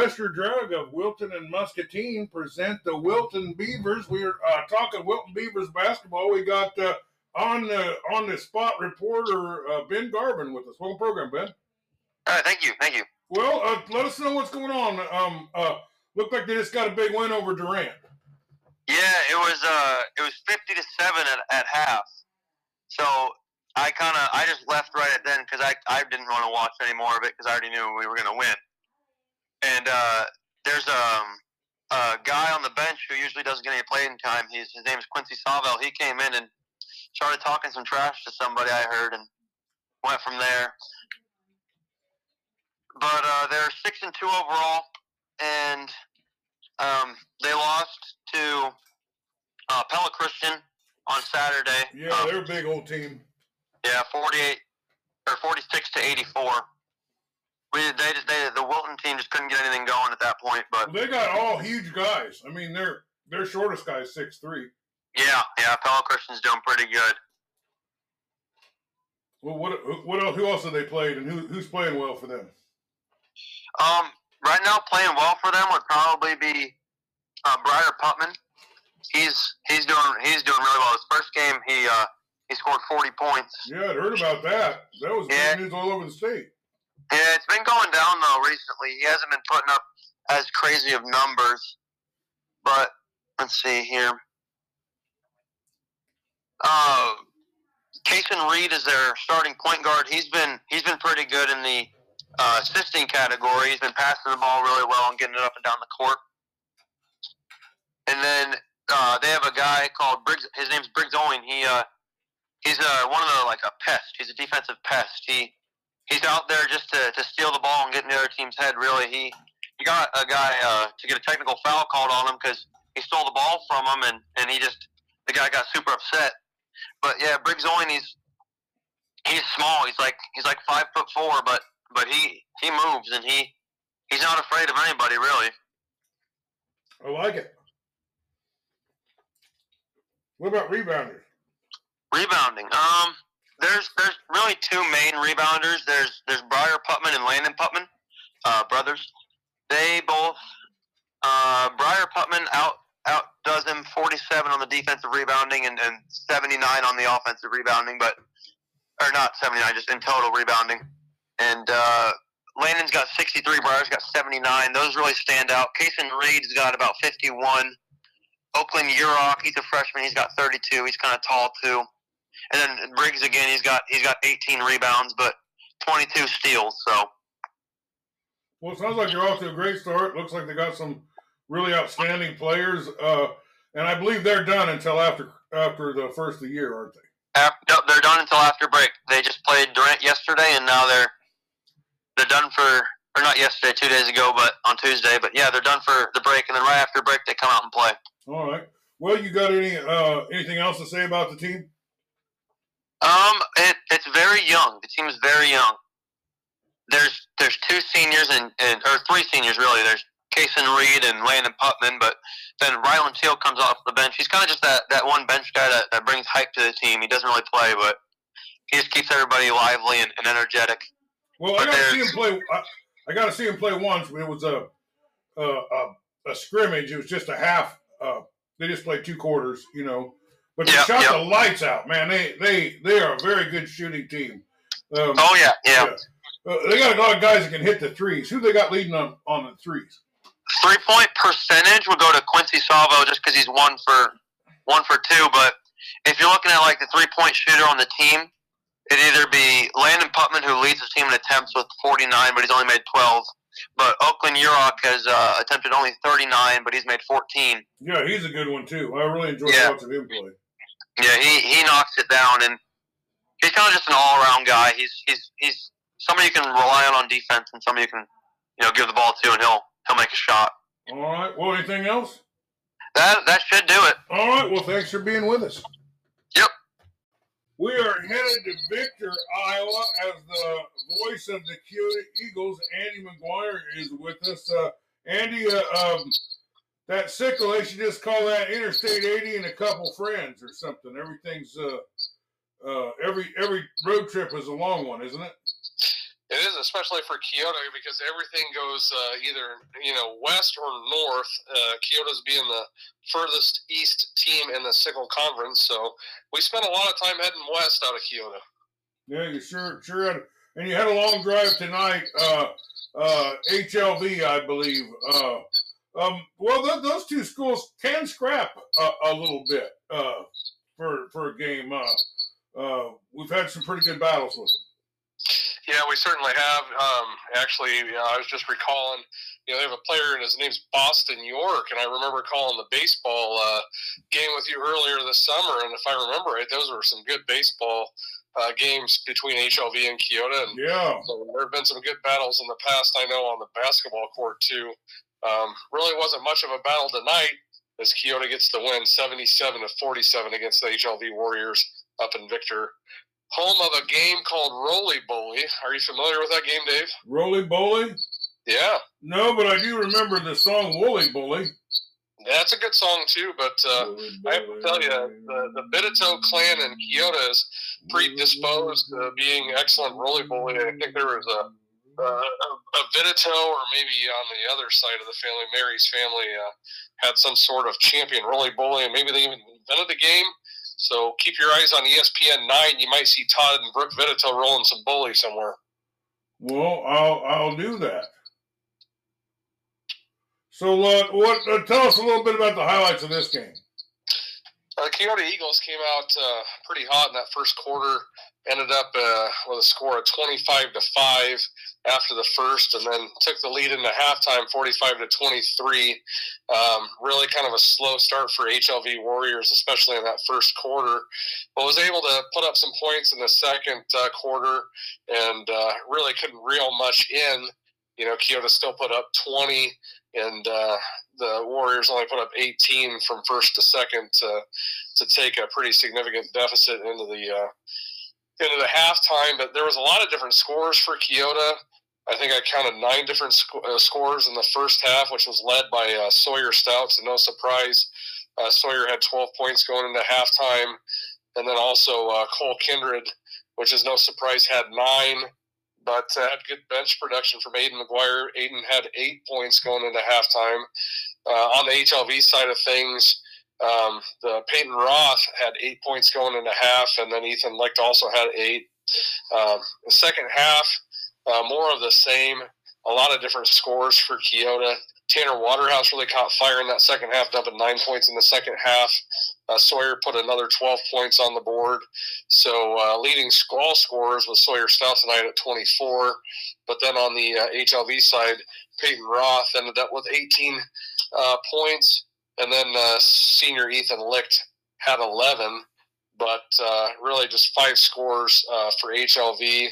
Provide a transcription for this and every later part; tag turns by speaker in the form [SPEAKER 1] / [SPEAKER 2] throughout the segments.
[SPEAKER 1] Western Drug of Wilton and Muscatine present the Wilton Beavers. We're uh, talking Wilton Beavers basketball. We got uh, on the on the spot reporter uh, Ben Garvin with us. Welcome program, Ben.
[SPEAKER 2] All right, thank you, thank you.
[SPEAKER 1] Well, uh, let us know what's going on. Um, uh, looked like they just got a big win over Durant.
[SPEAKER 2] Yeah, it was uh, it was fifty to seven at, at half. So I kind of I just left right at then because I I didn't want to watch any more of it because I already knew we were going to win. And uh, there's um, a guy on the bench who usually doesn't get any playing time. He's his name is Quincy Savell. He came in and started talking some trash to somebody I heard and went from there. But uh, they're six and two overall, and um, they lost to uh, Pella Christian on Saturday.
[SPEAKER 1] Yeah,
[SPEAKER 2] Um,
[SPEAKER 1] they're a big old team.
[SPEAKER 2] yeah, forty-eight or forty-six to eighty-four. We they just they the Wilton team just couldn't get anything going at that point. But
[SPEAKER 1] They got all huge guys. I mean, their their shortest guy is six three.
[SPEAKER 2] yeah, yeah, Pella Christian's doing pretty good.
[SPEAKER 1] Well, what what else? Who else have they played, and who who's playing well for them?
[SPEAKER 2] Um, right now playing well for them would probably be uh, Briar Putman. He's he's doing he's doing really well. His first game he uh, he scored forty points.
[SPEAKER 1] Yeah, I'd heard about that. That was
[SPEAKER 2] Yeah.
[SPEAKER 1] news all over the state.
[SPEAKER 2] Yeah, it's been going down though recently. He hasn't been putting up as crazy of numbers. But let's see here. Uh, Kason Reed is their starting point guard. He's been he's been pretty good in the uh, assisting category. He's been passing the ball really well and getting it up and down the court. And then uh, they have a guy called Briggs. His name's Briggs Owen. He uh, he's uh, one of the like a pest. He's a defensive pest. He he's out there just to, to steal the ball and get in the other team's head. Really, he he got a guy uh, to get a technical foul called on him because he stole the ball from him, and, and he just the guy got super upset. But yeah, Briggs Owen, he's he's small. He's like he's like five foot four, but but he he moves and he he's not afraid of anybody really.
[SPEAKER 1] I like it. What about rebounding?
[SPEAKER 2] Rebounding. Um, there's there's really two main rebounders. There's there's Briar Putman and Landon Putman, uh, brothers. They both uh, Briar Putman out outdoes him 47 on the defensive rebounding and, and 79 on the offensive rebounding, but or not 79, just in total rebounding. And uh, Landon's got 63. Briar's got 79. Those really stand out. Kason Reed's got about 51. Oakland Urock, he's a freshman. He's got 32. He's kind of tall too. And then Briggs again, he's got he's got 18 rebounds, but 22 steals. So
[SPEAKER 1] Well, it sounds like you're off to a great start. Looks like they got some really outstanding players, uh, and I believe they're done until after after the first of the year, aren't they?
[SPEAKER 2] af- no, they're done until after break. They just played Durant yesterday, and now they're they're done for or not yesterday, two days ago, but on Tuesday. But yeah, they're done for the break, and then right after break they come out and play.
[SPEAKER 1] All right. Well, you got any uh, anything else to say about the team?
[SPEAKER 2] Um, it, it's very young. The team is very young. There's there's two seniors and, and or three seniors really. There's Kason Reed and Landon Putman, but then Rylan Teal comes off the bench. He's kind of just that, that one bench guy that, that brings hype to the team. He doesn't really play, but he just keeps everybody lively and, and energetic.
[SPEAKER 1] Well, I got to see him play. I, I got to see him play once. It was a a, a a scrimmage. It was just a half. Uh, they just played two quarters, you know. But they
[SPEAKER 2] Yeah,
[SPEAKER 1] shot
[SPEAKER 2] yeah.
[SPEAKER 1] the lights out, man. They they they are a very good shooting team. Um,
[SPEAKER 2] Oh yeah, yeah.
[SPEAKER 1] Uh, they got a lot of guys that can hit the threes. Who they got leading on on the threes?
[SPEAKER 2] Three point percentage would go to Quincy Salvo just because he's one for one for two. But if you're looking at like the three point shooter on the team, it'd either be Landon Putman who leads the team in attempts with 49, but he's only made 12. But Oakland Urock has uh, attempted only 39, but he's made 14.
[SPEAKER 1] Yeah, he's a good one too. I really enjoy
[SPEAKER 2] Yeah.
[SPEAKER 1] watching him play.
[SPEAKER 2] Yeah, he, he knocks it down, and he's kind of just an all around guy. He's he's he's somebody you can rely on on defense, and somebody you can you know give the ball to, and he'll he'll make a shot.
[SPEAKER 1] All right. Well, anything else?
[SPEAKER 3] That that should do it.
[SPEAKER 1] All right. Well, thanks for being with us.
[SPEAKER 3] Yep.
[SPEAKER 1] We are headed to Victor, Iowa, as the voice of the Keota Eagles. Andy McGuire is with us. Uh, Andy, uh, um, that sickle, they should just call that Interstate 80 and a couple friends or something. Everything's uh, uh, every every road trip is a long one, isn't it?
[SPEAKER 4] It is, especially for Keota, because everything goes uh, either you know west or north. Uh, Keota's being the furthest east team in the Sickle Conference, so we spent a lot of time heading west out of Keota.
[SPEAKER 1] Yeah, you sure sure had, and you had a long drive tonight. Uh, uh, HLV, I believe. Um, well, th- those two schools can scrap a, a little bit uh, for for a game. Uh, uh, we've had some pretty good battles with them.
[SPEAKER 4] Yeah, we certainly have. Um, actually, you know, I was just recalling, you know, they have a player and his name's Boston York, and I remember calling the baseball uh, game with you earlier this summer, and if I remember right, those were some good baseball uh, games between HLV and Keota. And
[SPEAKER 1] Yeah.
[SPEAKER 4] so there have been some good battles in the past, I know, on the basketball court too. Um, really wasn't much of a battle tonight as Keota gets the win 77 to 47 against the HLV Warriors up in Victor. Home of a game called Roly Bully. Are you familiar with that game, Dave?
[SPEAKER 1] Roly Boly?
[SPEAKER 4] Yeah,
[SPEAKER 1] No, but I do remember the song Woolly Bully.
[SPEAKER 4] that's a good song too. But uh, I have to tell you, the, the Vidito clan in Keota is predisposed to being excellent Roly Bully. I think there was a, a, a Vidito, or maybe on the other side of the family, Mary's family, uh, had some sort of champion Roly Bully, and maybe they even invented the game. So keep your eyes on ESPN 9. You might see Todd and Brooke Vidito rolling some bully somewhere.
[SPEAKER 1] Well, I'll I'll do that. So, uh, what? Uh, tell us a little bit about the highlights of this game.
[SPEAKER 4] Uh, the Keota Eagles came out uh, pretty hot in that first quarter. Ended up uh, with a score of 25 to five after the first, and then took the lead into halftime, 45 to 23. Um, really, kind of a slow start for HLV Warriors, especially in that first quarter. But was able to put up some points in the second uh, quarter, and uh, really couldn't reel much in. You know, Keota still put up 20, and uh, the Warriors only put up 18 from first to second to to take a pretty significant deficit into the uh, into the halftime. But there was a lot of different scores for Keota. I think I counted nine different sc- uh, scores in the first half, which was led by uh, Sawyer Stouts. And no surprise, uh, Sawyer had 12 points going into halftime, and then also uh, Cole Kindred, which is no surprise, had nine but had good bench production from Aiden McGuire. Aiden had eight points going into halftime. Uh, on the HLV side of things, um, the Peyton Roth had eight points going into half, and then Ethan Licht also had eight. Um, the second half, uh, more of the same. A lot of different scores for Keota. Tanner Waterhouse really caught fire in that second half, dumping nine points in the second half. Uh, Sawyer put another 12 points on the board. So uh, leading all scorers was Sawyer Stout tonight at 24. But then on the uh, HLV side, Peyton Roth ended up with 18 uh, points. And then uh, senior Ethan Licht had 11. But uh, really just five scores for HLV.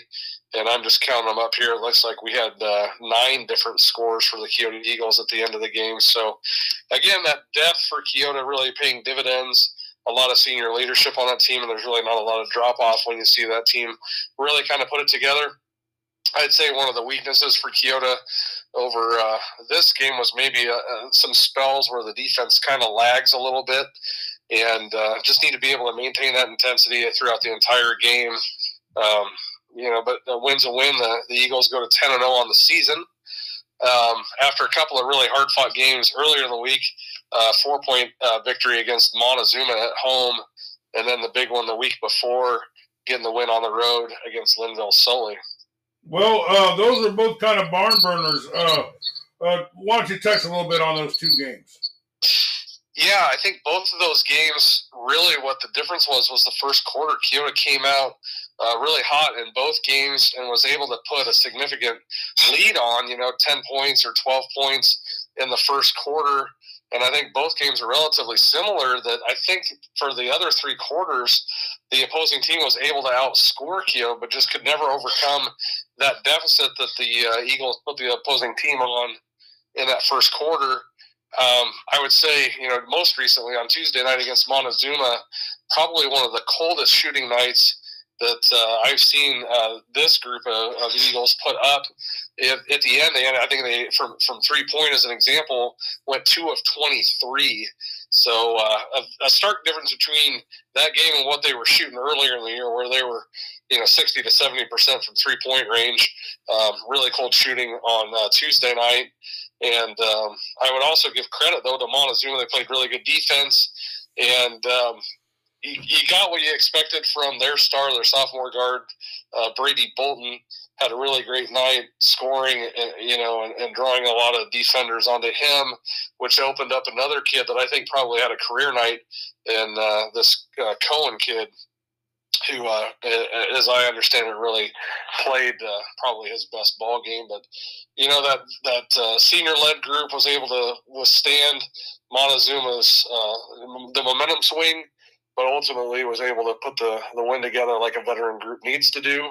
[SPEAKER 4] And I'm just counting them up here. It looks like we had uh, nine different scores for the Keota Eagles at the end of the game. So, again, that depth for Keota really paying dividends a lot of senior leadership on that team, and there's really not a lot of drop off when you see that team really kind of put it together. I'd say one of the weaknesses for Keota over uh, this game was maybe uh, uh, some spells where the defense kind of lags a little bit, and uh, just need to be able to maintain that intensity throughout the entire game. Um, you know, but a win's a win. The, the Eagles go to 10 and 0 on the season. Um, after a couple of really hard fought games earlier in the week, uh, four point uh, victory against Montezuma at home, and then the big one the week before, getting the win on the road against Lynnville Sully.
[SPEAKER 1] Well, uh, those are both kind of barn burners. Uh, uh, why don't you touch a little bit on those two games?
[SPEAKER 4] Yeah, I think both of those games really what the difference was was the first quarter. Keota came out uh, really hot in both games and was able to put a significant lead on, you know, 10 points or 12 points in the first quarter. And I think both games are relatively similar. That I think for the other three quarters, the opposing team was able to outscore Keota, but just could never overcome that deficit that the uh, Eagles put the opposing team on in that first quarter. Um, I would say, you know, most recently on Tuesday night against Montezuma, probably one of the coldest shooting nights that uh, I've seen uh, this group of, of, Eagles put up. If, at the end, they I think they from from three point as an example went two of twenty three. So uh, a, a, stark difference between that game and what they were shooting earlier in the year, where they were you know sixty to seventy percent from three point range. Um, really cold shooting on uh, Tuesday night, and um, I would also give credit though to Montezuma. They played really good defense, and um, you, you, got what you expected from their star, their sophomore guard, uh, Brady Bolton. Had a really great night scoring, uh, you know, and, and, drawing a lot of defenders onto him, which opened up another kid that I think probably had a career night, and uh, this uh, Cohen kid, who, uh, as I understand it, really played uh, probably his best ball game. But you know that that uh, senior-led group was able to withstand Montezuma's the momentum swing but ultimately was able to put the, the win together like a veteran group needs to do.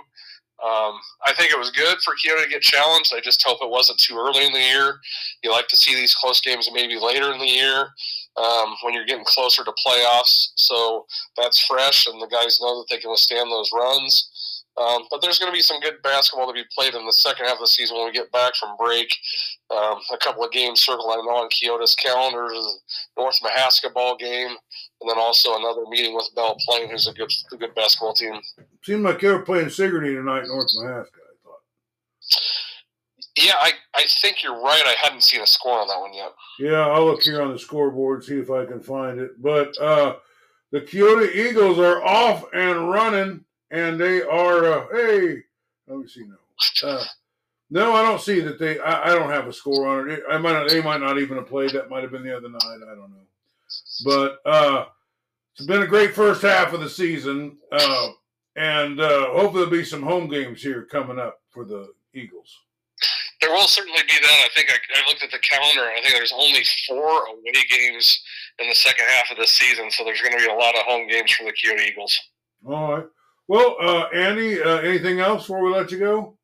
[SPEAKER 4] Um, I think it was good for Keota to get challenged. I just hope it wasn't too early in the year. You like to see these close games maybe later in the year um, when you're getting closer to playoffs. So that's fresh, and the guys know that they can withstand those runs. Um, but there's going to be some good basketball to be played in the second half of the season when we get back from break. Um, a couple of games circling on Keota's calendar: the North Mahaska ball game, and then also another meeting with Belle Plaine, who's a good, a good basketball team.
[SPEAKER 1] Seemed like they were playing Sigourney tonight, North Mahaska. I thought.
[SPEAKER 4] Yeah, I, I think you're right. I hadn't seen a score on that one yet.
[SPEAKER 1] Yeah, I'll look here on the scoreboard see if I can find it. But uh, the Keota Eagles are off and running and they are. Uh, hey, let me see. No, uh, no, I don't see that they. I, I, don't have a score on it. I might not. They might not even have played. That might have been the other night. I don't know. But uh, it's been a great first half of the season, uh, and uh, hopefully there'll be some home games here coming up for the Eagles.
[SPEAKER 4] There will certainly be that. I think I, I looked at the calendar, and I think there's only four away games in the second half of the season, so there's going to be a lot of home games for the Keota Eagles.
[SPEAKER 1] All right. Well, uh, Andy, uh, anything else before we let you go?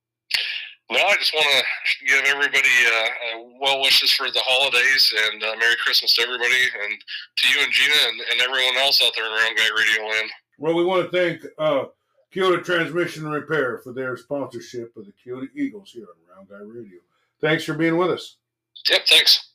[SPEAKER 4] No, I just want to give everybody uh, uh, well wishes for the holidays and uh, Merry Christmas to everybody and to you and Gina and, and everyone else out there in Round Guy Radio Land.
[SPEAKER 1] Well, we want to thank uh, Keota Transmission and Repair for their sponsorship of the Keota Eagles here on Round Guy Radio. Thanks for being with us.
[SPEAKER 4] Yep, thanks.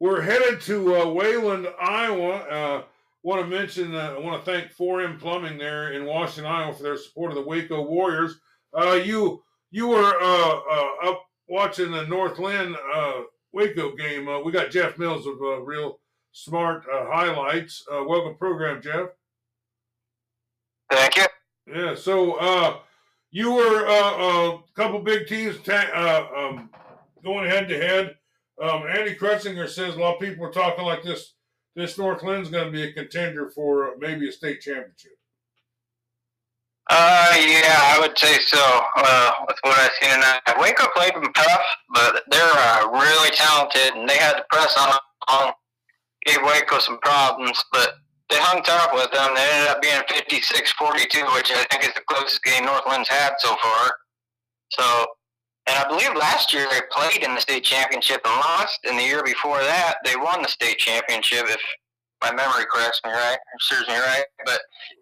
[SPEAKER 1] We're headed to uh, Wayland, Iowa uh, want to mention, uh, I want to thank 4M Plumbing there in Washington, Iowa, for their support of the Waco Warriors. Uh, you you were uh, uh up watching the Northland uh, Waco game. Uh, we got Jeff Mills of Reel Smart Highlights. welcome, program, Jeff.
[SPEAKER 3] Thank you.
[SPEAKER 1] Yeah. So you were a couple big teams ta- um, going head to head. Um, Andy Krutsinger says a lot of people are talking like this this Northland's going to be a contender for maybe a state championship.
[SPEAKER 3] Uh, yeah, I would say so. Uh, with what I've seen tonight, Waco played them tough, but they're uh, really talented, and they had to press on, gave Waco some problems, but they hung tough with them. They ended up being 56-42, which I think is the closest game Northland's had so far. So and I believe last year they played in the state championship and lost. And the year before that, they won the state championship, if my memory corrects me right, serves me right. But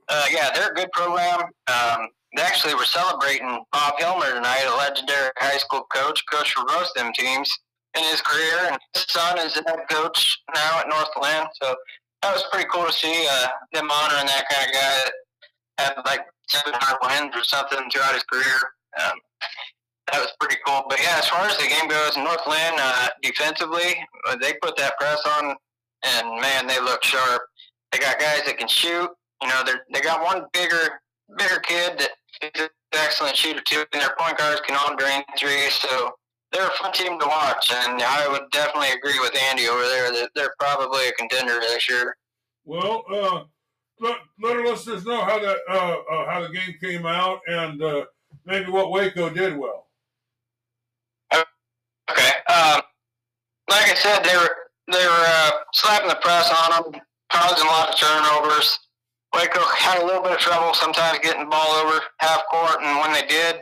[SPEAKER 3] uh, yeah, they're a good program. Um, they actually were celebrating Bob Hilmer tonight, a legendary high school coach, coach for both them teams in his career. And his son is the head coach now at Northland. So that was pretty cool to see uh, them honoring that kind of guy that had like 700 wins or something throughout his career. Um, that was pretty cool. But yeah, as far as the game goes, Northland uh, defensively, uh, they put that press on, and man, they look sharp. They got guys that can shoot. You know, they they got one bigger bigger kid that is an excellent shooter too, and their point guards can all drain threes. So they're a fun team to watch, and I would definitely agree with Andy over there that they're probably a contender this year.
[SPEAKER 1] Well, uh, let, let our listeners know how that uh, uh, how the game came out and uh, maybe what Waco did well.
[SPEAKER 3] Okay. Um, like I said, they were they were uh, slapping the press on them, causing a lot of turnovers. Waco had a little bit of trouble sometimes getting the ball over half court, and when they did,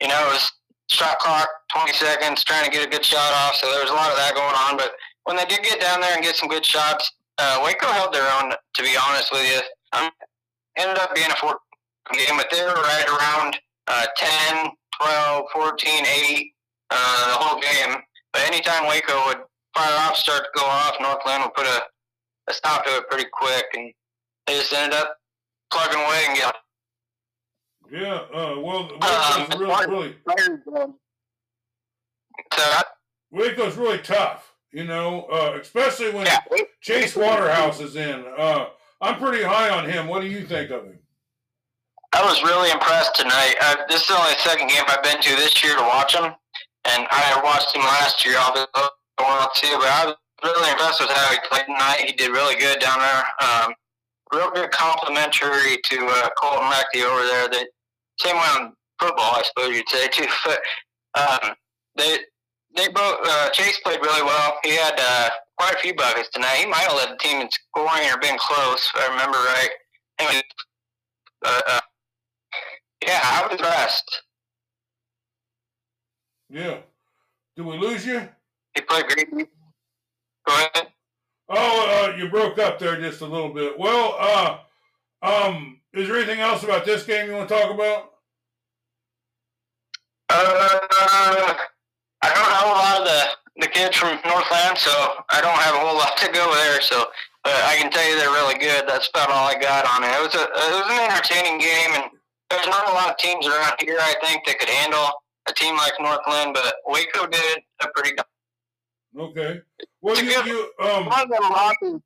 [SPEAKER 3] you know, it was shot clock, 20 seconds, trying to get a good shot off. So there was a lot of that going on. But when they did get down there and get some good shots, uh, Waco held their own. To be honest with you, um, ended up being a four game, but they were right around uh, 10, 12, 14, 8 uh, the whole game. But anytime Waco would fire off, start to go off, Northland would put a, a stop to it pretty quick, and they just ended up plugging away and get.
[SPEAKER 1] Yeah, uh, well, Waco's
[SPEAKER 3] Um,
[SPEAKER 1] really, really
[SPEAKER 3] So,
[SPEAKER 1] Waco's really tough. You know, uh, especially when
[SPEAKER 3] yeah,
[SPEAKER 1] Chase Waterhouse is in. Uh, I'm pretty high on him. What do you think of him?
[SPEAKER 3] I was really impressed tonight. Uh, this is the only second game I've been to this year to watch him, and I watched him last year. I'll going too, but I was really impressed with how he played tonight. He did really good down there. Um, real good complimentary to uh, Colton Leckie over there. They same way on football, I suppose you'd say too. But um, they they both uh, Chase played really well. He had uh, quite a few buckets tonight. He might have led the team in scoring or been close, if I remember right. Anyway, uh, uh, yeah, I was impressed.
[SPEAKER 1] Yeah. Did we lose you?
[SPEAKER 3] He played great. Go ahead.
[SPEAKER 1] Oh, uh, you broke up there just a little bit. Well, uh, um, is there anything else about this game you want to talk about?
[SPEAKER 3] Uh, I don't know a lot of the, the kids from Northland, so I don't have a whole lot to go there. So but I can tell you they're really good. That's about all I got on it. It was a it was an entertaining game, and there's not a lot of teams around here I think that could handle a team like Northland, but Waco did a pretty good.
[SPEAKER 1] Okay. Well,
[SPEAKER 3] It's
[SPEAKER 1] you,
[SPEAKER 3] good-
[SPEAKER 1] you um,
[SPEAKER 3] One of them losses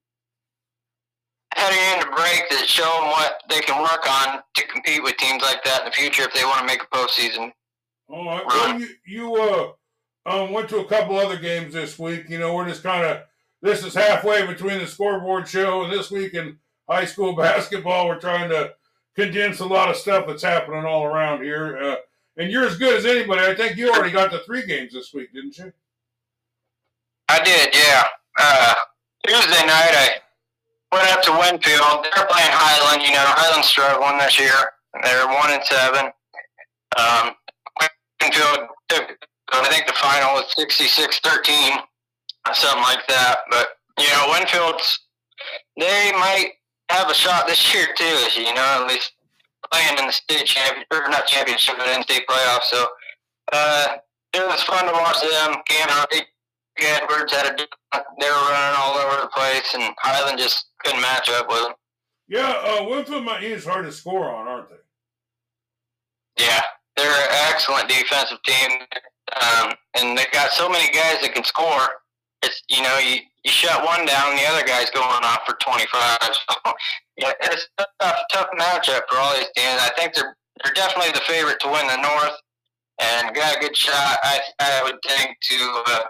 [SPEAKER 3] heading into break that show them what they can work on to compete with teams like that in the future if they want to make a postseason.
[SPEAKER 1] all right. Well, you you uh um went to a couple other games this week. You know, we're just kind of this is halfway between the scoreboard show and this week in high school basketball. We're trying to condense a lot of stuff that's happening all around here. Uh, and you're as good as anybody. I think you already got the three games this week, didn't you?
[SPEAKER 3] I did, yeah. Uh, Tuesday night, I went up to Winfield. They're playing Highland. You know, Highland's struggling this year. They're one and seven. Um, Winfield took, I think the final was 66-13, something like that. But you know, Winfield's they might have a shot this year too. You know, at least playing in the state champion or not championship, but in state playoffs. So uh, it was fun to watch them. Edwards had a they were running all over the place, and Highland just couldn't match up with them.
[SPEAKER 1] Yeah, uh, Winfield might is hard to score on, aren't they?
[SPEAKER 3] Yeah, they're an excellent defensive team, um, and they've got so many guys that can score. It's you know you you shut one down, the other guy's going off for twenty five. So yeah, it's a tough, tough matchup for all these teams. I think they're they're definitely the favorite to win the North, and got a good shot. I I would think to uh,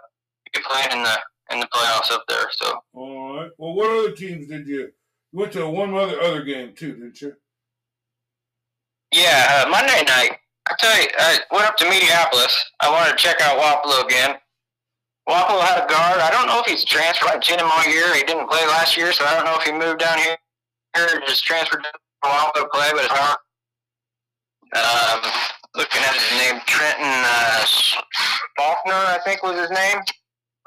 [SPEAKER 3] be playing in the in the playoffs up there. So.
[SPEAKER 1] All right. Well, what other teams did you? You went to one other other game too, didn't you?
[SPEAKER 3] Yeah, uh, Monday night. I tell you, I went up to Mediapolis. I wanted to check out Wapello again. Wapello had a guard. I don't know if he's transferred. I've seen him all year. He didn't play last year, so I don't know if he moved down here or just transferred to Wapello to play, but it's hard. Um, looking at his name, Trenton uh, Faulkner, I think was his name.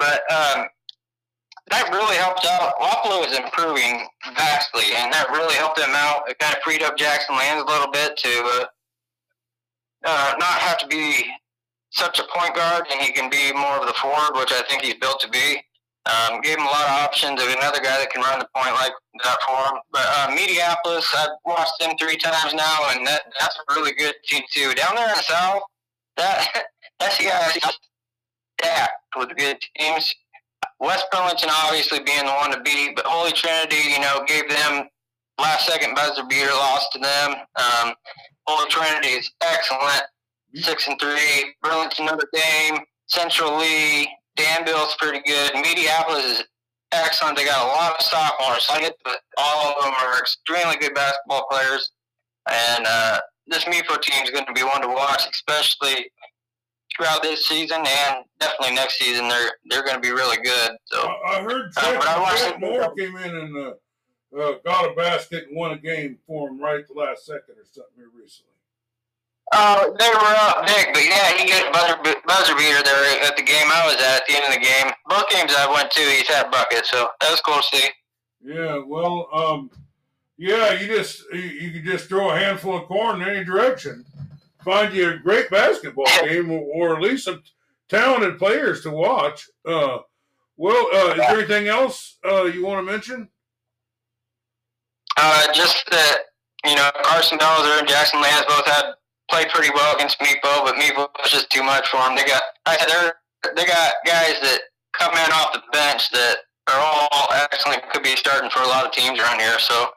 [SPEAKER 3] But um, that really helped out. Wapello is improving vastly, and that really helped him out. It kind of freed up Jackson Lance a little bit to uh, uh, not have to be such a point guard, and he can be more of the forward, which I think he's built to be. Um, gave him a lot of options of another guy that can run the point like that for him. But uh, Mediapolis, I've watched them three times now, and that that's a really good team too. Down there in the south, that that's the guy stacked with good teams. West Burlington obviously being the one to beat, but Holy Trinity, you know, gave them last second buzzer beater, lost to them. Um, Holy Trinity is excellent, six and three. Burlington Notre Dame, Central Lee, Danville's pretty good. Mediapolis is excellent. They got a lot of sophomores, but all of them are extremely good basketball players. And uh, this MIFO team is going to be one to watch, especially throughout this season and definitely next season. They're they're going to be really good. So
[SPEAKER 1] I, I heard
[SPEAKER 3] Uh, but I it-
[SPEAKER 1] Moore came in and uh, uh, got a basket and won a game for him right at the last second or something here recently.
[SPEAKER 3] Oh, they were up big, but yeah, he got buzzer buzzer beater there at the game I was at at the end of the game. Both games I went to, he's had buckets, so that was cool to see.
[SPEAKER 1] Yeah, well, um, yeah, you just you, you can just throw a handful of corn in any direction, find you a great basketball game, or, or at least some talented players to watch. Uh, well, uh, is there anything else uh, you want to mention?
[SPEAKER 3] Uh, just that you know Carson Belzer and Jackson Lance both had played pretty well against Meepo, but Meepo was just too much for them. They got I said they're they got guys that come in off the bench that are all excellent, could be starting for a lot of teams around here. So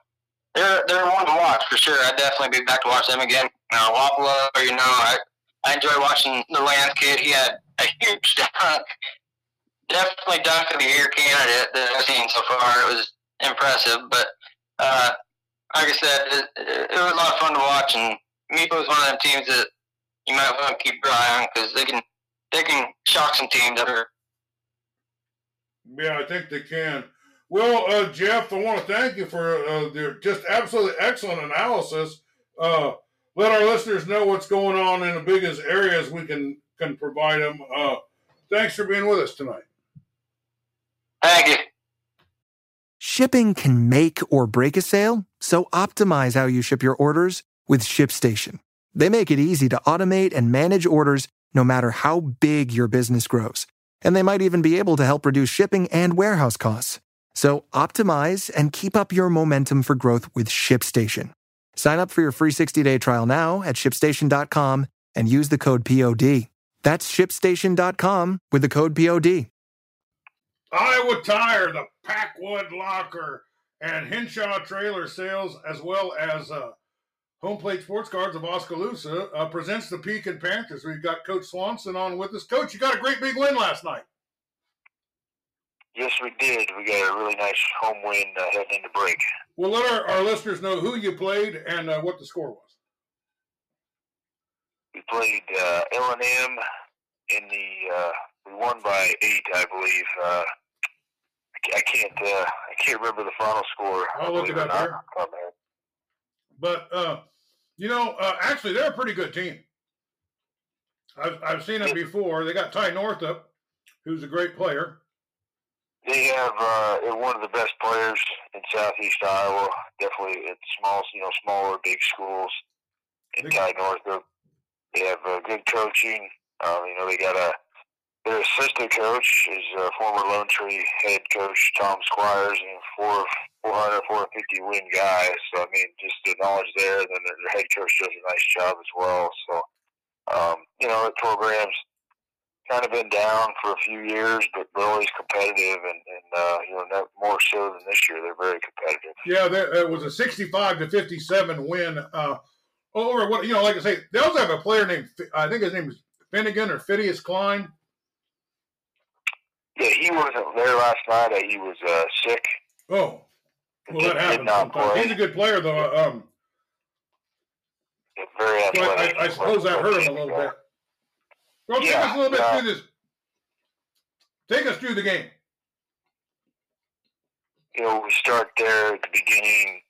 [SPEAKER 3] they're they're one to watch for sure. I'd definitely be back to watch them again. Now Wapello, you know, I I enjoy watching the Lance kid. He had a huge dunk. Definitely dunk of the year candidate that I've seen so far. It was impressive, but uh, like I said, it, it, was a lot of fun to watch. And Meepo is one of them teams that you might want to keep your eye on because they can they can shock some teams that are.
[SPEAKER 1] Yeah, I think they can. Well, uh, Jeff, I want to thank you for uh, their just absolutely excellent analysis. Uh, let our listeners know what's going on in the biggest areas we can can provide them. Uh, thanks for being with us tonight.
[SPEAKER 3] Thank you.
[SPEAKER 5] Shipping can make or break a sale, so optimize how you ship your orders with ShipStation. They make it easy to automate and manage orders no matter how big your business grows. And they might even be able to help reduce shipping and warehouse costs. So optimize and keep up your momentum for growth with ShipStation. Sign up for your free 60-day trial now at shipstation.com and use the code POD. That's shipstation.com with the code POD.
[SPEAKER 1] Iowa Tire, the Packwood Locker, and Henshaw Trailer Sales, as well as uh, Home Plate Sports Cards of Oskaloosa, uh, presents the Pekin Panthers. We've got Coach Swanson on with us. Coach, you got a great big win last night.
[SPEAKER 6] Yes, we did. We got a really nice home win uh, heading into break.
[SPEAKER 1] Well, let our, our listeners know who you played and uh, what the score was.
[SPEAKER 6] We played uh, L&M in the. Uh, we won by eight, I believe. Uh, I can't. Uh, I can't remember the final score.
[SPEAKER 1] I'll look it up here. But uh, you know, uh, actually, they're a pretty good team. I've I've seen them before. They got Ty Northup, who's a great player.
[SPEAKER 6] They have uh, one of the best players in Southeast Iowa. Definitely, it's small, you know, smaller, big schools. In Ty Northup, they have uh, good coaching. Um, you know, they got a their assistant coach is uh, former Lone Tree head coach Tom Squires, and four 400, 450 win guy. So I mean, just the knowledge there. And then their head coach does a nice job as well. So um, you know, the program's kind of been down for a few years, but they're always competitive, and, and uh, you know, more so than this year, they're very competitive.
[SPEAKER 1] Yeah, it was a 65 to 57 win. Uh, over what you know, like I say, they also have a player named I think his name is Finnegan or Phidias Klein.
[SPEAKER 6] Yeah, he wasn't there last night. Uh, he was uh, sick.
[SPEAKER 1] Oh, well, that happens. He's a good player, though. Um,
[SPEAKER 6] very
[SPEAKER 1] athletic. I, I, suppose that hurt him a little bit. Take yeah, us a little bit through this. Take us through the game.
[SPEAKER 6] You know, we start there at the beginning.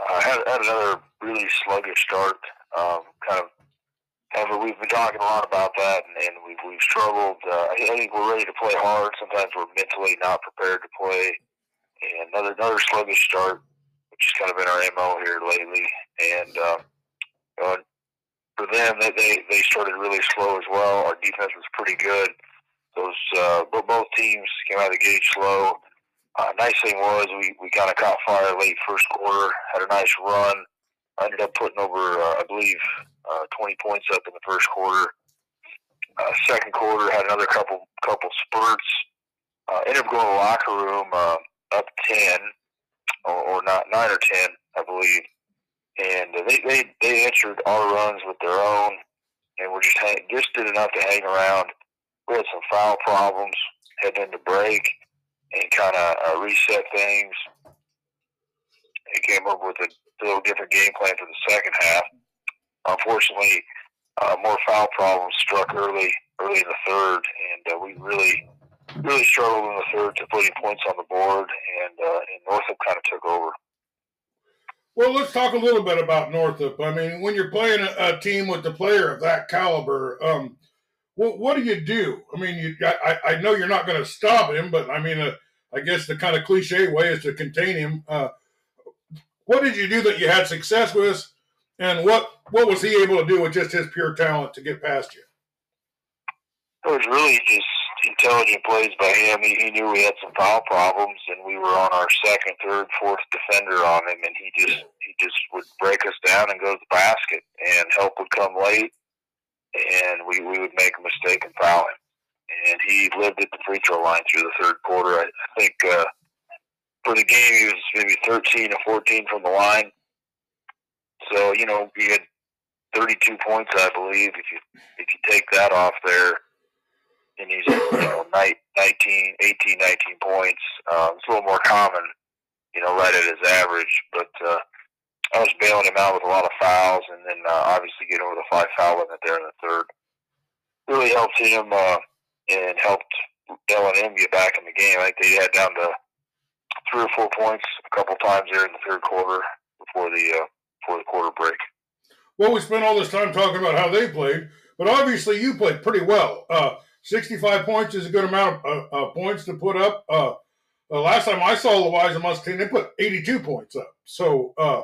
[SPEAKER 6] Uh, had, had another really sluggish start. Um, kind of, however, we've been talking a lot about that, and, and we've we've struggled. Uh, I think we're ready to play hard. Sometimes we're mentally not prepared to play. And another another sluggish start, which has kind of been our mo here lately. And uh, you know, for them, they, they they started really slow as well. Our defense was pretty good. Those uh, both teams came out of the gate slow. Uh, nice thing was we, we kind of caught fire late first quarter, had a nice run. Ended up putting over, uh, I believe, uh, 20 points up in the first quarter. Uh, second quarter had another couple couple spurts. Uh, ended up going to the locker room uh, up ten or, or not nine or ten, I believe and they they they answered our runs with their own, and we're just hang, just did enough to hang around. We had some foul problems heading into break, and kind of uh, reset things. And came up with a little different game plan for the second half. Unfortunately, uh, more foul problems struck early early in the third, and uh, we really really struggled in the third to putting points on the board, and uh, and kind of took over.
[SPEAKER 1] Well, let's talk a little bit about Northup. I mean, when you're playing a, a team with a player of that caliber, um, what, what do you do? I mean, you, I, I know you're not going to stop him, but I mean, uh, I guess the kind of cliche way is to contain him. Uh, what did you do that you had success with, and what what was he able to do with just his pure talent to get past you?
[SPEAKER 6] It was really just intelligent plays by him. He, he knew we had some foul problems, and we were on our second, third, fourth defender on him, and he just he just would break us down and go to the basket, and help would come late, and we we would make a mistake and foul him. And he lived at the free throw line through the third quarter. I, I think uh, for the game he was maybe 13 or 14 from the line. So you know he had 32 points, I believe. If you if you take that off there and he's you know 19, 18, 19 points. Uh, it's a little more common, you know, right at his average. But uh, I was bailing him out with a lot of fouls, and then uh, obviously getting over the five foul limit there in the third really helped him uh, and helped L and M get back in the game. I think they had down to three or four points a couple times there in the third quarter before the uh, before the quarter break.
[SPEAKER 1] Well, we spent all this time talking about how they played, but obviously you played pretty well. Uh, 65 points is a good amount of uh, uh, points to put up. Uh, uh last time I saw Louisa Muscatine, they put 82 points up. So uh,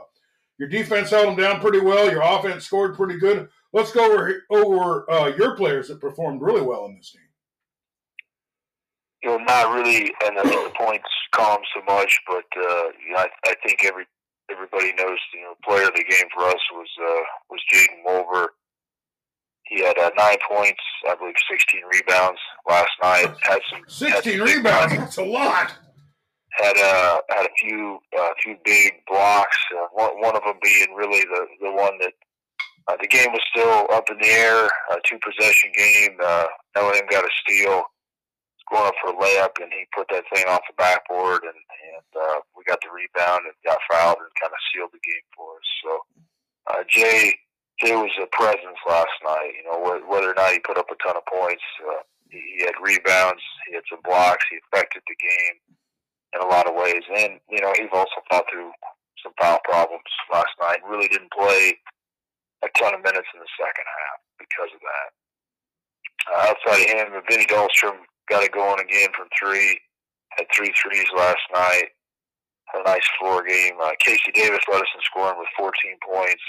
[SPEAKER 1] your defense held them down pretty well. Your offense scored pretty good. Let's go over over uh, your players that performed really well in this game.
[SPEAKER 6] You know, not really the, in the points column so much, but you know, I, I, think every everybody knows you know player of the game for us was was Jaden Wolver he had uh, nine points, I believe, sixteen rebounds last night. Had some
[SPEAKER 1] sixteen had some rebounds. That's a lot.
[SPEAKER 6] Had uh, had a few uh, few big blocks. Uh, one, one of them being really the the one that uh, the game was still up in the air. A two possession game. Uh, L&M got a steal. Going up for a layup, and he put that thing off the backboard, and, and uh, we got the rebound and got fouled, and kind of sealed the game for us. So uh, Jay Jay was a presence last night. You know, whether or not he put up a ton of points, uh, he had rebounds, he had some blocks, he affected the game in a lot of ways. And you know, he also fought through some foul problems last night. Really didn't play a ton of minutes in the second half because of that. Uh, outside of him, Vinny Dahlstrom got it going again from three. Had three threes last night. Had a nice floor game. Uh, Casey Davis led us in scoring with 14 points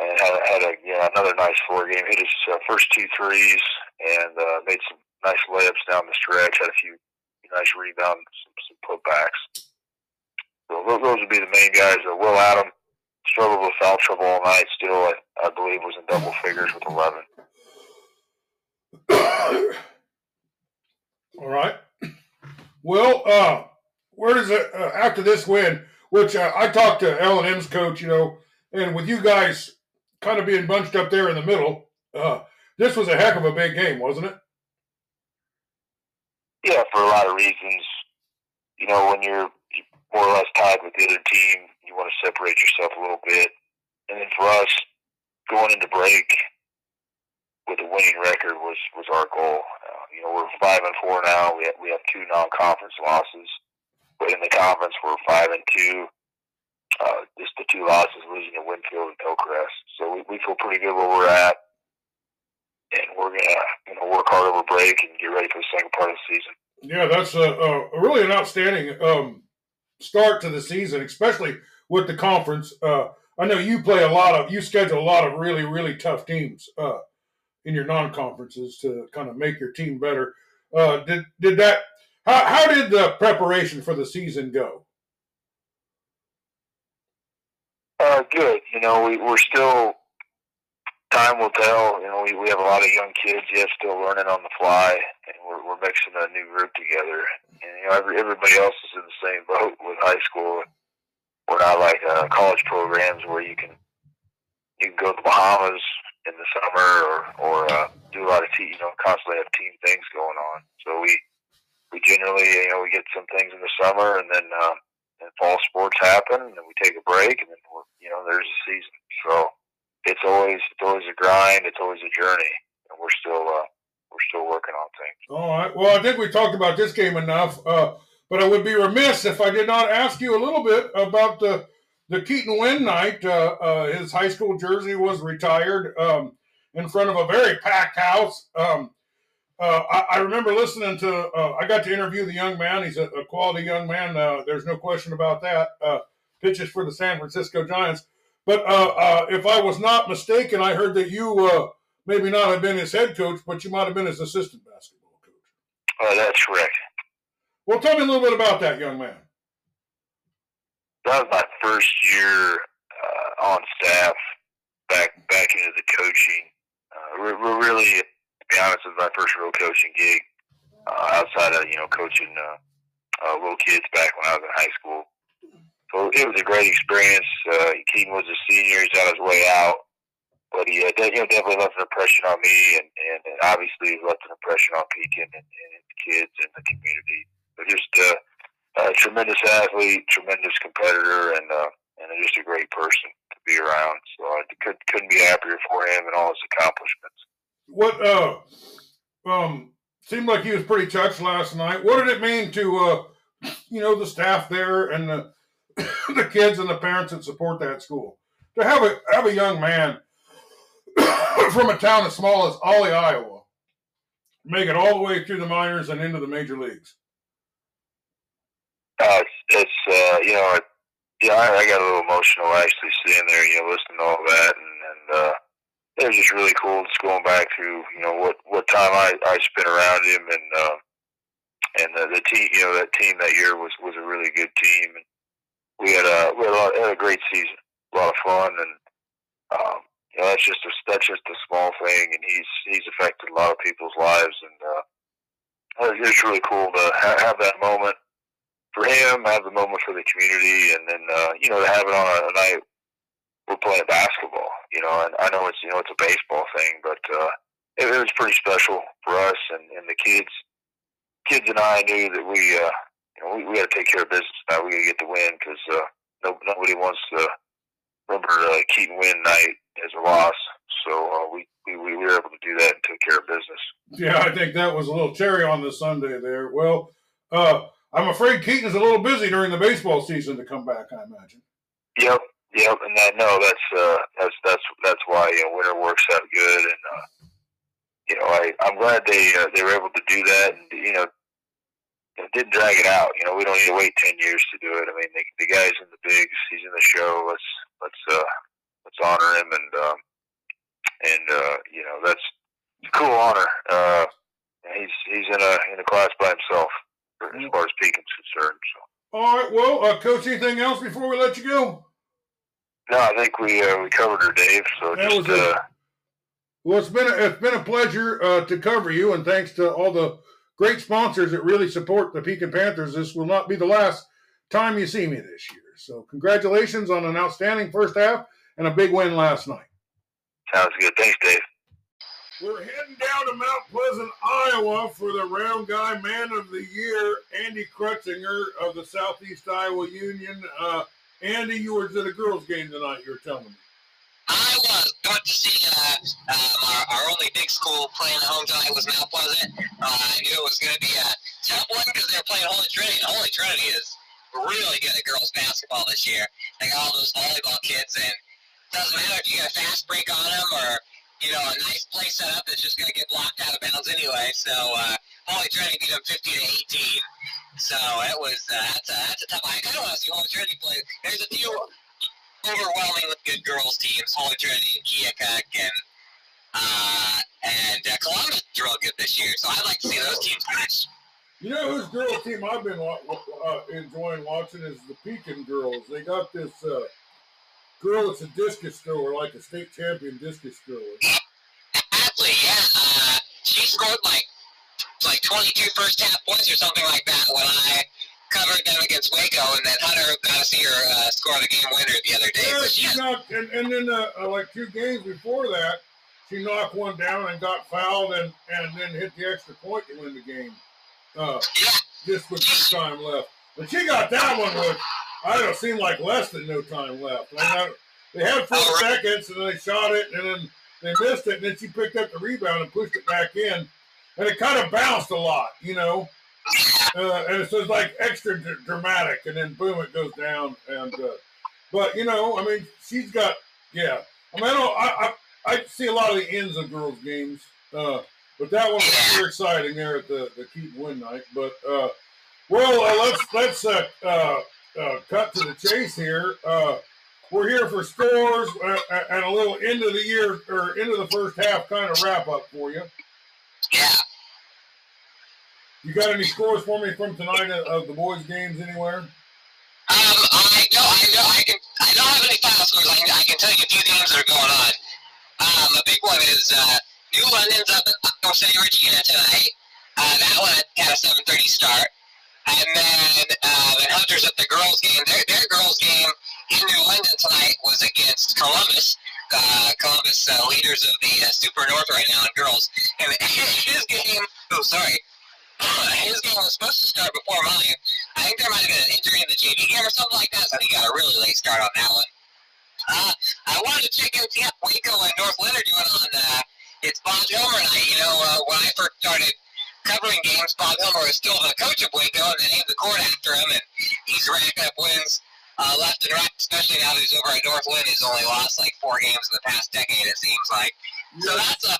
[SPEAKER 6] and had, had a you know, another nice floor game. Hit his uh, first two threes and uh, made some nice layups down the stretch. Had a few nice rebounds, some, some putbacks. So those, those would be the main guys. Uh, Will Adam struggled with foul trouble all night. Still, I, I believe was in double figures with eleven.
[SPEAKER 1] all right. Well, uh, where does it uh, after this win? Which uh, I talked to L and M's coach, you know, and with you guys kind of being bunched up there in the middle. Uh, this was a heck of a big game, wasn't it?
[SPEAKER 6] Yeah, for a lot of reasons. You know, when you're more or less tied with the other team, you want to separate yourself a little bit. And then for us, going into break with a winning record was was our goal. Uh, you know, we're five and four now. We have, we have two non-conference losses, but in the conference we're five and two uh, just the two losses, losing to Winfield and Hillcrest. So we, we feel pretty good where we're at, and we're gonna you know work hard over break and get ready for the second part of the season.
[SPEAKER 1] Yeah, that's a, a really an outstanding um, start to the season, especially with the conference. Uh, I know you play a lot of, you schedule a lot of really, really tough teams uh, in your non-conferences to kind of make your team better. Uh, did did that? How, how did the preparation for the season go?
[SPEAKER 6] Uh, good. You know, we, we're still. Time will tell. You know, we, we have a lot of young kids yet still learning on the fly, and we're we're mixing a new group together. And you know, every, everybody else is in the same boat with high school. We're not like uh, college programs where you can you can go to the Bahamas in the summer or or uh, do a lot of team. You know, constantly have team things going on. So we we generally you know we get some things in the summer, and then uh, and fall sports happen, and then we take a break, and then we're, you know there's a season. So it's always it's always a grind. It's always a journey, and we're still uh, we're still working on things.
[SPEAKER 1] All right. Well, I think we talked about this game enough, uh, but I would be remiss if I did not ask you a little bit about the the Keaton Winn night, uh, uh, his high school jersey was retired um, in front of a very packed house. Um, uh, I, I, remember listening to, uh, I got to interview the young man. He's a, a quality young man. Uh, there's no question about that. Uh, pitches for the San Francisco Giants. But if I was not mistaken, I heard that you maybe not have been his head coach, but you might have been his assistant basketball coach.
[SPEAKER 6] Oh, that's correct.
[SPEAKER 1] Well, tell me a little bit about that young man
[SPEAKER 6] that was my first year uh, on staff back back into the coaching. Uh, we're, we're really, be honest, it was my first real coaching gig uh, outside of you know coaching uh, uh, little kids back when I was in high school. So it was a great experience. Uh, Keaton was a senior; he's on his way out, but he uh, de- you know definitely left an impression on me, and, and, and obviously left an impression on Pekin and, and the kids and the community. But just uh, a tremendous athlete, tremendous competitor, and uh, and just a great person to be around. So I could, couldn't be happier for him and all his accomplishments.
[SPEAKER 1] What uh, um, seemed like he was pretty touched last night. What did it mean to uh, you know, the staff there and the the kids and the parents that support that school to have a have a young man from a town as small as Ollie, Iowa, make it all the way through the minors and into the major leagues?
[SPEAKER 6] Uh, it's, it's uh, you know, it, yeah, I, I got a little emotional actually sitting there, you know, listening to all that, and, and uh, it was just really cool just going back through, you know, what what time I I spent around him, and uh, and the, the team, you know, that team that year was was a really good team, and we had a we had a, lot, had a great season, a lot of fun, and um, you know, that's just a that's just a small thing, and he's he's affected a lot of people's lives, and uh, it was really cool to ha- have that moment for him, have the moment for the community, and then uh, you know to have it on a, a night we're playing basketball. You know, and I know it's you know it's a baseball thing, but uh, it, it was pretty special for us and, and the kids. Kids and I knew that we uh, you know we, we got to take care of business now. We got to get the win because uh, no, nobody wants to remember uh, Keaton Winn night as a loss. So uh, we, we we were able to do that and took care of business.
[SPEAKER 1] Yeah, I think that was a little cherry on the sundae there. Well, uh, I'm afraid Keaton's a little busy during the baseball season to come back. I imagine.
[SPEAKER 6] Yep, yep, and that no, that's uh, that's that's that's why you know winter works out good, and uh, you know I I'm glad they uh, they were able to do that, and you know it didn't drag it out. You know we don't need to wait ten years to do it. I mean the, the guy's in the bigs, he's in the show. Let's let's uh let's honor him, and um, and uh, you know that's a cool honor. Uh, he's he's in a in a class by himself as far as Pekin's concerned. So.
[SPEAKER 1] All right. Well, uh, coach, anything else before we let you go?
[SPEAKER 6] No, I think we uh, we covered her, Dave. So that just. Uh,
[SPEAKER 1] well, it's been a, it's been a pleasure uh, to cover you, and thanks to all the great sponsors that really support the Pekin Panthers. This will not be the last time you see me this year. So, congratulations on an outstanding first half and a big win last night.
[SPEAKER 6] Sounds good. Thanks, Dave.
[SPEAKER 1] We're heading down to Mount Pleasant, Iowa for the Round Guy Man of the Year, Andy Krutsinger of the Southeast Iowa Union. Uh, Andy, you were at a girls' game tonight, you were telling me.
[SPEAKER 7] I was. Got to see uh, um, our, our, only big school playing home tonight was Mount Pleasant. Uh, I knew it was going to be a tough one because they were playing Holy Trinity. Holy Trinity is really good at girls' basketball this year. They got all those volleyball kids, and it doesn't matter if you get a fast break on them or you know, a nice play set up that's just going to get blocked out of bounds anyway. So uh, Holy Trinity beat them 50 to 18. So it was uh, that's a that's a tough. I kind of want to see Holy Trinity play. There's a few overwhelmingly good girls teams, Holy Trinity and Keokuk and uh, and uh, Columbus is real good this year. So I'd like to see those teams match.
[SPEAKER 1] You know whose girls team I've been uh, enjoying watching is the Pekin girls. They got this. Uh, girl that's a discus thrower, like a state champion discus thrower.
[SPEAKER 7] Exactly, yeah. Uh, she scored like like 22 first half points or something like that when I covered them against Waco, and then Hunter got to see her uh, score the game winner the other day.
[SPEAKER 1] Yeah, she yeah. knocked, and, and then uh, uh, like two games before that, she knocked one down and got fouled, and, and then hit the extra point to win the game. Uh, yeah. Just with time left. But she got that one with I don't seem like less than no time left. I they had four seconds and they shot it and then they missed it and then she picked up the rebound and pushed it back in and it kind of bounced a lot, you know. Uh, and it's just like extra d- dramatic and then boom, it goes down and uh, but you know, I mean, she's got yeah. I mean, I don't. I I, I see a lot of the ends of girls' games, uh, but that one was super exciting there at the the keep win night. But uh, well, uh, let's let's uh, uh, uh, cut to the chase here. Uh, we're here for scores uh, and a little end of the year or end of the first half kind of wrap up for you.
[SPEAKER 7] Yeah.
[SPEAKER 1] You got any scores for me from tonight of, the boys' games anywhere?
[SPEAKER 7] Um, I know, I know, I can, I don't have any final scores. I can, I can tell you a few games that are going on. Um, a big one is uh, New London's up at Iowa City, Regina tonight. Uh, that one had a 7:30 start, and then uh, the Hunters at the girls' game. Their, their girls' game in New London tonight was against Columbus. Uh, Columbus uh, leaders of the uh, Super North right now in girls, and his game. Oh, sorry. His game was supposed to start before mine. I think there might have been an injury in the JV game or something like that, so he got a really late start on that one. Uh, I wanted to check in see Waco and North Leonard doing on uh, it's Bob Hilmer night. You know, uh, when I first started covering games, Bob Hilmer was still the coach of Waco, and they named the court after him, and he's racking up wins uh, left and right, especially now that he's over at North Linn. He's only lost like four games in the past decade, it seems like. So that's a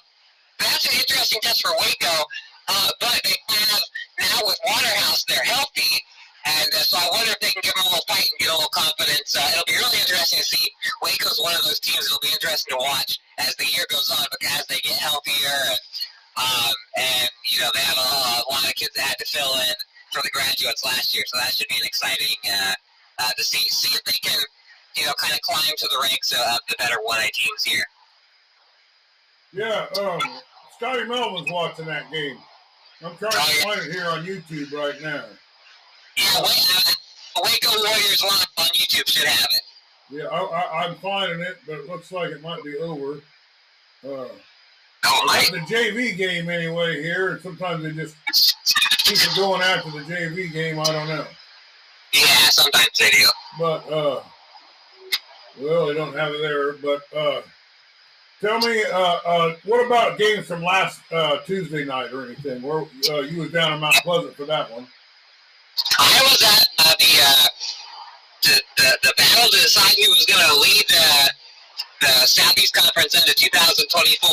[SPEAKER 7] that's an interesting test for Waco. Uh, but they have now with Waterhouse, they're healthy, and uh, so I wonder if they can give them a little fight and get a little confidence. Uh, it'll be really interesting to see. Waco's one of those teams that'll be interesting to watch as the year goes on, because they get healthier, and, um, and you know they have a, a, lot of kids that had to fill in for the graduates last year, so that should be an exciting uh, uh, to see see if they can you know kind of climb to the ranks of the better one A teams here.
[SPEAKER 1] Yeah, um, Scotty Melvin's watching that game. I'm trying to find it here on YouTube right now.
[SPEAKER 7] Yeah, uh, Waco Warriors Live on YouTube should have it.
[SPEAKER 1] Yeah, I, am finding it, but it looks like it might be over. Uh,
[SPEAKER 7] oh,
[SPEAKER 1] the JV game anyway here, and sometimes they just keep it going after the JV game. I don't know.
[SPEAKER 7] Yeah, sometimes they do.
[SPEAKER 1] But uh, well, they don't have it there. But uh, Tell me, uh, uh, what about games from last uh, Tuesday night or anything? Where uh, you was down in Mount Pleasant for that one?
[SPEAKER 7] I was at uh, the, uh, the, the the battle to decide who was going to lead the, the Southeast Conference into 2024.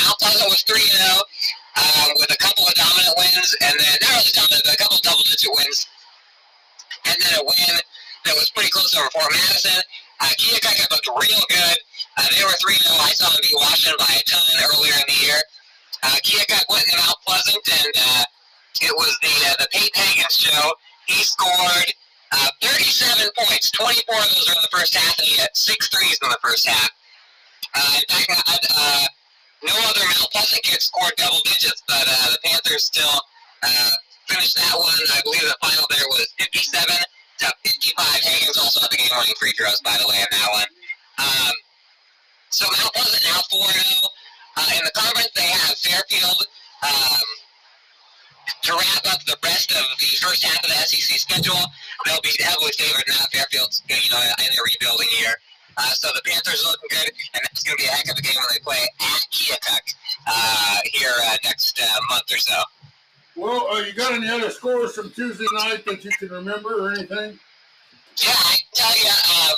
[SPEAKER 7] Mount Pleasant was three and zero oh, with a couple of dominant wins, and then not really dominant, but a couple of double digit wins, and then a win that was pretty close over Fort Madison. Uh, Keokuk looked real good. Uh, they were 3 0. I saw them beat Washington by a ton earlier in the year. Uh, Keokuk went in Mount Pleasant, and uh, it was the uh, the Peyton Higgins show. He scored uh, 37 points. 24 of those were in the first half, and he had six threes in the first half. Uh, in fact, uh, no other Mount Pleasant kid scored double digits, but uh, the Panthers still uh, finished that one. I believe the final there was 57 to 55. Higgins also had the game-winning free throws, by the way, in that one. Um, so Mount Pleasant now 4 0. Uh, in the conference, they have Fairfield um, to wrap up the rest of the first half of the SEC schedule. They'll be heavily favored now. Fairfield's you know in their rebuilding year. Uh, so the Panthers are looking good, and that's going to be a heck of a game when they play at Keokuk uh, here uh, next uh, month or so.
[SPEAKER 1] Well, uh, you got any other scores from Tuesday night that you can remember or anything?
[SPEAKER 7] Yeah, I can tell you, uh,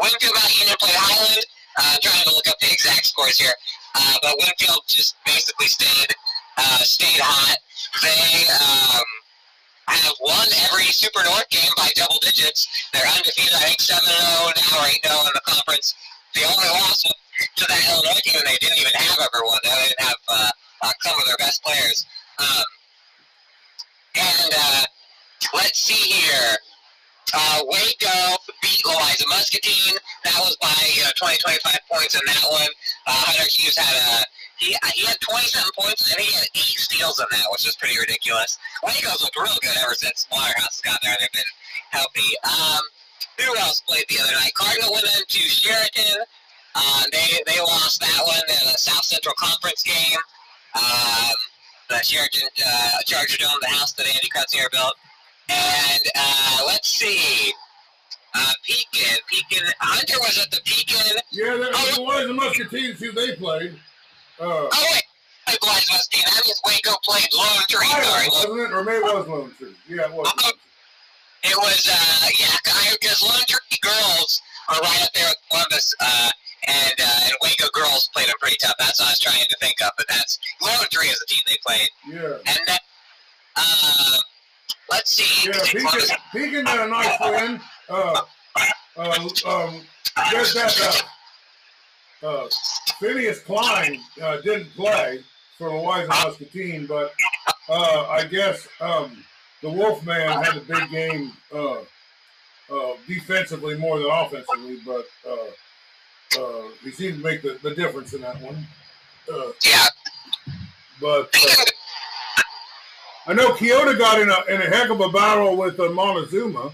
[SPEAKER 7] Winfield Union played Highland. Uh, trying to look up the exact scores here, uh, but Winfield just basically stayed uh, stayed hot. They um, have won every Super North game by double digits. They're undefeated, I think 7 0 now, 8 0 in the conference. The only loss to that Illinois team, they didn't even have everyone. They didn't have uh, uh, some of their best players. Um, and uh, let's see here. Uh, Louisa Muscatine. That was by uh, 20, 25 points in that one. Uh, Hunter Hughes had a he, he had 27 points and he had eight steals in that, which is pretty ridiculous. Waco's looked real good ever since Waterhouse got there. They've been healthy. Um, who else played the other night? Cardinal went into Sheraton. Uh, they they lost that one in a South Central Conference game. Um, the Sheraton uh, Charger Dome, the house that Andy Krutsinger built. And uh, let's see. Uh, Pekin. Pekin. Hunter was at the Pekin.
[SPEAKER 1] Yeah, that oh, was the Muscatines who they played. Uh,
[SPEAKER 7] oh, wait. It was Muscatine. That means Waco played Lone Tree.
[SPEAKER 1] Sorry. Wasn't it? Or maybe it was Lone Tree. Yeah, it was. Uh,
[SPEAKER 7] It was, uh, yeah, because Lone Tree girls are right up there with Columbus, uh, and, uh, and Waco girls played them pretty tough. That's what I was trying to think of, but that's Lone Tree is the team they played.
[SPEAKER 1] Yeah.
[SPEAKER 7] And then, uh, let's see.
[SPEAKER 1] Yeah, Pekin, Pekin got a nice win. Uh, uh, um, there's that, uh, uh, Phineas Klein uh, didn't play for the Wise Muscatine, but uh, I guess um, the Wolfman had a big game uh, uh, defensively more than offensively, but uh, uh, he seemed to make the, the difference in that one. Uh,
[SPEAKER 7] Yeah,
[SPEAKER 1] but uh, I know Keota got in a in a heck of a battle with uh, Montezuma.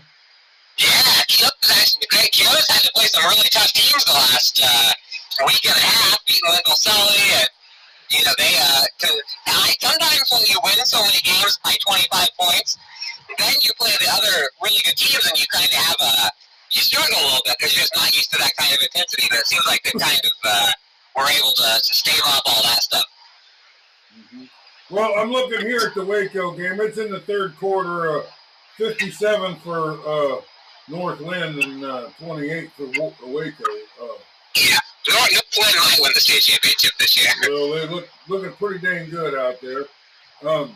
[SPEAKER 7] Keota's actually great. Keota's had to play some really tough teams the last uh, week and a half, beating Lynnville Sully, and you know they. Uh, I, sometimes when you win so many games by 25 points, then you play the other really good teams, and you kind of have a you struggle a little bit because you're just not used to that kind of intensity. But it seems like they kind of uh, were able to, to stave off all that stuff.
[SPEAKER 1] Well, I'm looking here at the Waco game. It's in the third quarter. Uh, 57 for uh, North Linn and uh, 28 for Waco. Uh,
[SPEAKER 7] Yeah, North, North Linn might win the state championship this year.
[SPEAKER 1] well, they look looking pretty dang good out there. Um,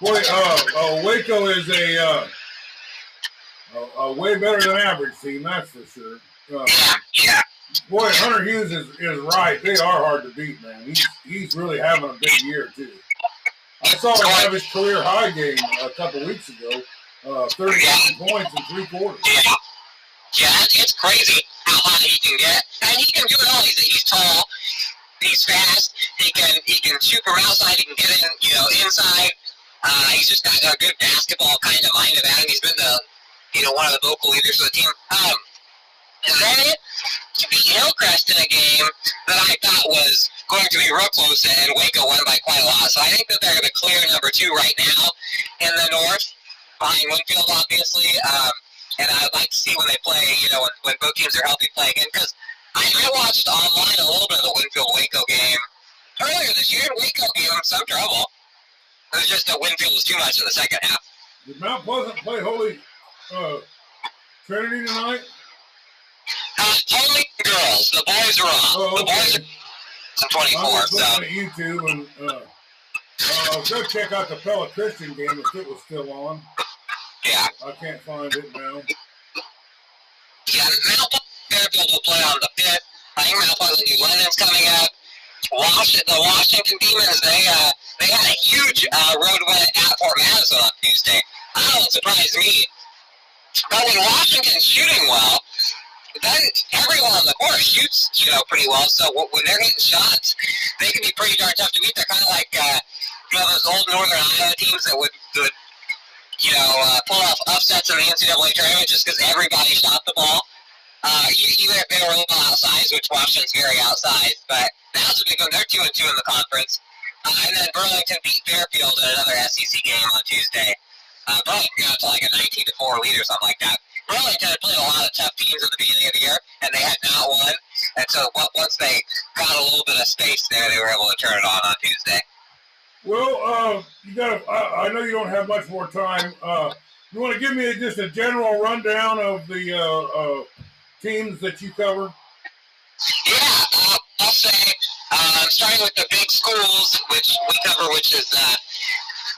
[SPEAKER 1] boy, uh, uh, Waco is a, uh, a, a way better than average team, that's for sure. Uh,
[SPEAKER 7] Yeah, yeah.
[SPEAKER 1] boy, Hunter Hughes is, is right. They are hard to beat, man. He's, he's really having a big year, too. I saw him have his career high game a couple weeks ago. Uh, 37 points in three quarters.
[SPEAKER 7] Yeah, yeah, it's, crazy how high he can get, and he can do it all. He's, he's tall, he's fast. He can he can shoot from outside. He can get in, you know, inside. Uh, he's just got a good basketball kind of mind about him. He's been the, you know, one of the vocal leaders of the team. Um, then to beat Hillcrest in a game that I thought was going to be real close, and Waco won by quite a lot. So I think that they're the clear number two right now in the North, behind Winfield, obviously. Um, and I'd like to see when they play, you know, when, when both teams are healthy play again. Because I, I watched online a little bit of the Winfield Waco game earlier this year, and Waco gave them some trouble. It was just that Winfield was too much in the second half.
[SPEAKER 1] Did Mount Pleasant play Holy uh, Trinity tonight?
[SPEAKER 7] Uh, only girls. The boys are off.
[SPEAKER 1] Oh,
[SPEAKER 7] The boys
[SPEAKER 1] okay.
[SPEAKER 7] are
[SPEAKER 1] I
[SPEAKER 7] 24,
[SPEAKER 1] was
[SPEAKER 7] so.
[SPEAKER 1] at YouTube and uh, uh, go check out the Pella Christian game if it was still on.
[SPEAKER 7] Yeah.
[SPEAKER 1] I can't find it now.
[SPEAKER 7] Yeah, Mount Fairfield will play on the 5th. I think Mount Pleasant New London's coming up. Washington, the Washington Demons, they uh, they had a huge uh, road win at Fort Madison on Tuesday. That don't surprise me. But when Washington's shooting well, then everyone on the court shoots, you know, pretty well. So when they're hitting shots, they can be pretty darn tough to beat. They're kind of like, uh, you know, those old Northern Iowa teams that would, would you know, uh, pull off upsets in the NCAA tournament just because everybody shot the ball. Uh, even if they were a little outsized, which Washington's very outsized, but now's a big one. They're two and two in the conference. Uh, and then Burlington beat Fairfield in another SEC game on Tuesday. Uh, Burlington got to like a 19 to 4 lead or something like that. Burlington had played a lot of tough teams at the beginning of the year, and they had not won. And so once they got a little bit of space there, they were able to turn it on on Tuesday.
[SPEAKER 1] Well, uh, you got. I, I know you don't have much more time. Uh, you want to give me just a general rundown of the uh, uh, teams that you cover?
[SPEAKER 7] Yeah, uh, I'll say, um, starting with the big schools, which we cover, which is uh,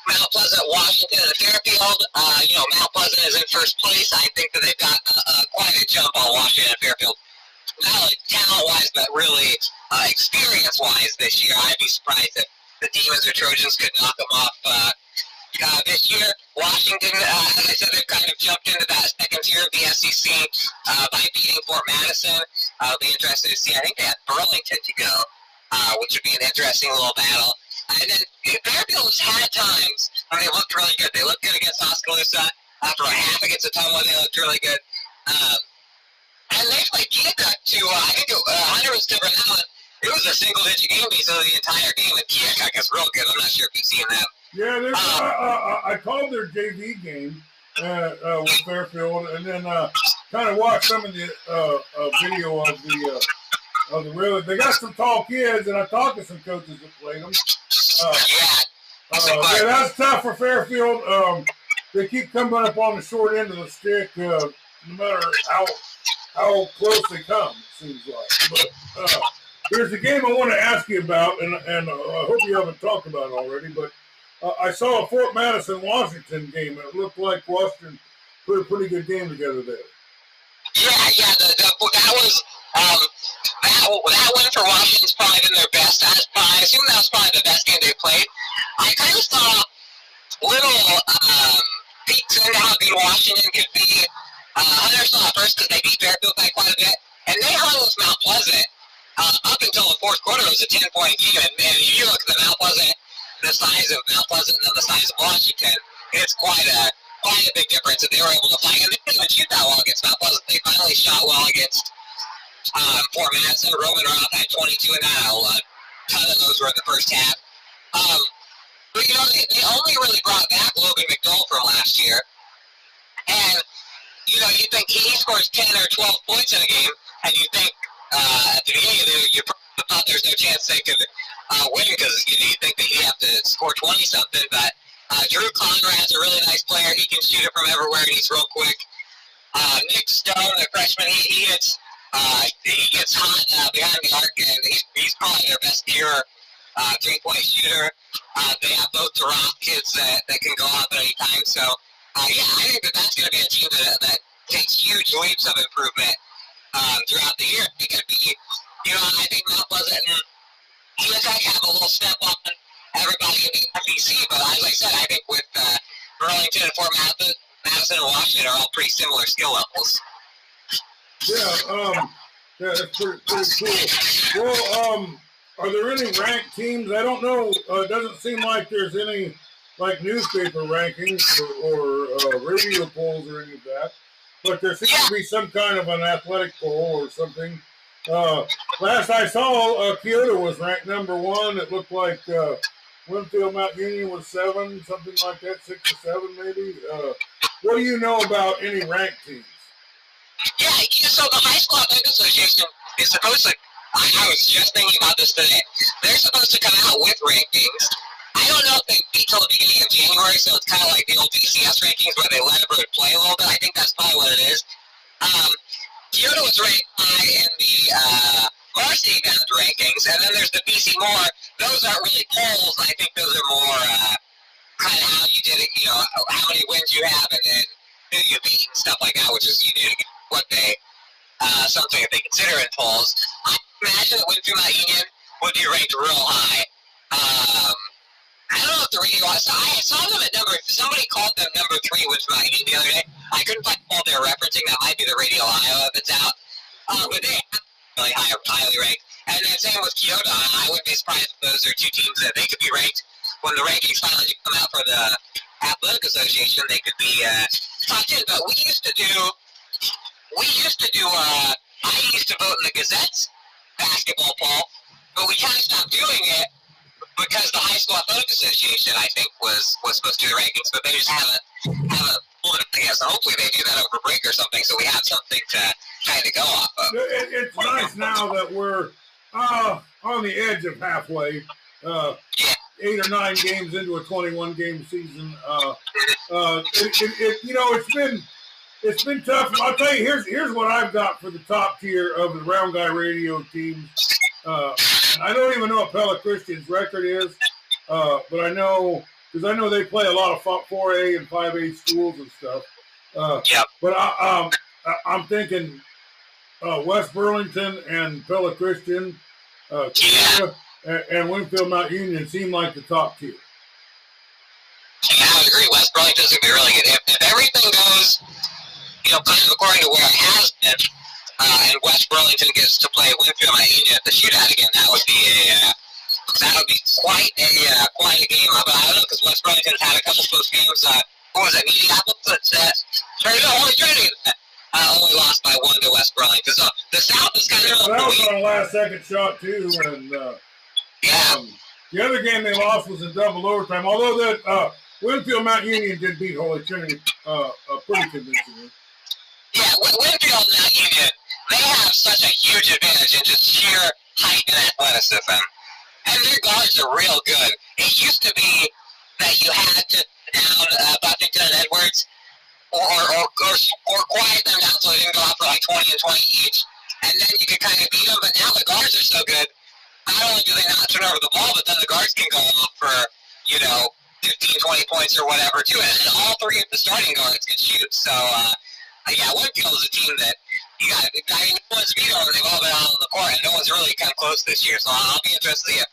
[SPEAKER 7] Mount Pleasant, Washington, and Fairfield. Uh, you know, Mount Pleasant is in first place. I think that they've got uh, uh, quite a jump on Washington and Fairfield. Not only talent-wise, but really uh, experience-wise this year. I'd be surprised if the Demons or Trojans could knock them off uh, uh, this year. Washington, uh, as I said, they've kind of jumped into that second tier of the SEC uh, by beating Fort Madison. I'll be interested to see. I think they have Burlington to go, uh, which would be an interesting little battle. And then Fairfield has had times when they looked really good. They looked good against Oskaloosa. After a half against Ottumwa, they looked really good. Um, and they played Keokuk to, uh, I think it, uh, Hunter was covering that one. It was a single-digit game basically the entire game, and Keokuk is real good. I'm not sure if you've seen them.
[SPEAKER 1] Yeah, there's, I, I, I called their JV game uh, uh, with Fairfield, and then uh, kind of watched some of the uh, uh, video of the uh, of the real. They got some tall kids, and I talked to some coaches that played them. Uh,
[SPEAKER 7] Yeah,
[SPEAKER 1] uh, yeah, that's tough for Fairfield. Um, they keep coming up on the short end of the stick, uh, no matter how how close they come. It seems like. But uh, there's a game I want to ask you about, and and uh, I hope you haven't talked about it already. But uh, I saw a Fort Madison Washington game, and it looked like Washington put a pretty good game together there.
[SPEAKER 7] Yeah, yeah, the, the, that was um, that, that win for Washington's probably been their best. I, I assume that was probably the best game they played. I kind of saw little um, peeks into how good Washington could be. Uh, Hunter saw it first because they beat Fairfield by quite a bit, and they hung with Mount Pleasant uh, up until the fourth quarter. It was a ten point game, and, and you look at the Mount Pleasant, the size of Mount Pleasant and the size of Washington, it's quite a quite a big difference that they were able to play. And they didn't even shoot that well against Mount Pleasant. They finally shot well against um, Fort Madison. Roman Roth had 22 and a ton of those were in the first half. Um, but, you know, they, they only really brought back Logan McDowell from last year. And, you know, you think he scores 10 or 12 points in a game, and you think uh, at the beginning of the year, you thought there's no chance they could uh, win because you, know, you think that he'd have to score 20 something. But uh, Drew Conrad's a really nice player. He can shoot it from everywhere, and he's real quick. Uh, Nick Stone, the freshman, he, he hits uh, he gets hot uh, behind the arc, and he's, he's probably their best pure uh, three-point shooter. Uh, they have both the Rock kids that, that can go up at any time. So, uh, yeah, I think that that's going to be a team that, that takes huge leaps of improvement um, throughout the year. It could be, you know, I think Mount Pleasant and USI have a little step up on everybody in the SEC, but as I said, I think with uh, Burlington and Fort Madison and Washington are all pretty similar skill levels.
[SPEAKER 1] Yeah, um, yeah, that's pretty, pretty cool. Well, um, are there any ranked teams? I don't know. Uh, it doesn't seem like there's any like newspaper rankings or, or uh, radio polls or any of that. But there seems to be some kind of an athletic poll or something. Uh, last I saw, uh, Keota was ranked number one. It looked like uh, Winfield Mount Union was seven, something like that, six or seven maybe. Uh, what do you know about any ranked teams?
[SPEAKER 7] Yeah, so the High School Athletic Association is supposed to. I, I was just thinking about this today. They're supposed to come out with rankings. I don't know if they beat till the beginning of January, so it's kind of like the old BCS rankings where they let everybody play a little bit. I think that's probably what it is. Um, Keota was ranked high in the uh, varsity bound rankings, and then there's the BC More. Those aren't really polls. I think those are more uh, kind of how you did it, you know, how many wins you have, and then who you beat and stuff like that, which is you know, what they uh, something that they consider in polls. I imagine that Winfield Union would be ranked real high. Um, I don't know if the radio. I saw them at number. Somebody called them number three, which Mount Union the other day. I couldn't find all they're referencing. That might be the Radio Iowa if it's out. Uh, but they really high, highly ranked. And then same with Keota. I wouldn't be surprised if those are two teams that they could be ranked when the rankings finally come out for the Athletic Association. They could be uh, top ten. But we used to do we used to do, uh, I used to vote in the Gazette's basketball poll, but we kind of stopped doing it because the High School Athletic Association, I think, was, was supposed to do the rankings, but they just haven't, haven't pulled it, guess. And hopefully they do that over break or something so we have something to kind of go off of.
[SPEAKER 1] It, it's nice now that we're uh, on the edge of halfway. Uh,
[SPEAKER 7] yeah.
[SPEAKER 1] Eight or nine games into a 21 game season. Uh, uh, it, it, it, you know, it's been it's been tough. I'll tell you, here's here's what I've got for the top tier of the Round Guy Radio teams. Uh, I don't even know what Pella Christian's record is, uh, but I know because I know they play a lot of 4A and 5A schools and stuff. Uh,
[SPEAKER 7] yep.
[SPEAKER 1] But I, um, I, am thinking uh, West Burlington and Pella Christian, uh,
[SPEAKER 7] yeah.
[SPEAKER 1] and, and Winfield Mount Union seem like the top tier.
[SPEAKER 7] Yeah, I would agree. West Burlington's gonna be really good. If, if everything goes you know, kind of according to where it has been, uh, and West Burlington gets to play Winfield Union at the shootout again, that would be a uh, that would be quite a uh, quite a game. But I don't know because West Burlington's had a couple of close games. Uh, what was it, Mediapolis? That's uh, sorry, no, only Trinity. Uh, only lost by one to West Burlington. So the South is kind
[SPEAKER 1] yeah,
[SPEAKER 7] of.
[SPEAKER 1] That was on a last second shot too, and uh,
[SPEAKER 7] yeah.
[SPEAKER 1] Um, the other game they lost was in double overtime. Although that uh, Winfield Mount Union did beat Holy Trinity uh, uh, pretty convincingly.
[SPEAKER 7] Yeah, Winfield and Mount Union, they have such a huge advantage in just sheer height and athleticism. And their guards are real good. It used to be that you had to down uh, Buffington and Edwards, or or, or or or quiet them down so they didn't go out for like 20 and 20 each, and then you could kind of beat them. But now the guards are so good. Not only do they not turn over the ball, but then the guards can go off for you know 15, 20 points or whatever too, and all three of the starting guards can shoot. So uh, yeah, Winfield is a team that you got. I mean, no one's beat them. They've all been out on the court, and no one's really come close this year. So I'll be interested to see if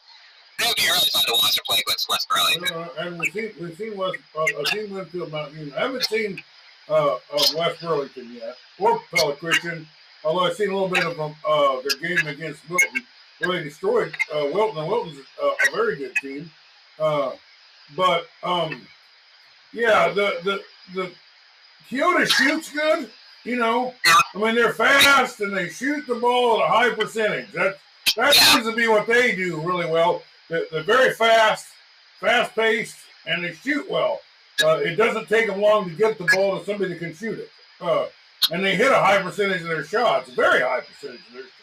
[SPEAKER 7] it'll be really fun to watch them play against West Burlington.
[SPEAKER 1] Uh, and we've seen we've seen West uh, I've Winfield Mount Union. I haven't seen uh, uh, West Burlington yet or Pella Christian, although I've seen a little bit of them, uh, their game against Wilton, where they destroyed uh, Wilton. And Wilton's uh, a very good team, uh, but um, yeah, the the the Keota shoots good. You know, I mean they're fast and they shoot the ball at a high percentage. That that seems to be what they do really well. They're, they're very fast, fast paced, and they shoot well. Uh, it doesn't take them long to get the ball to somebody that can shoot it. Uh, and they hit a high percentage of their shots, a very high percentage of their shots.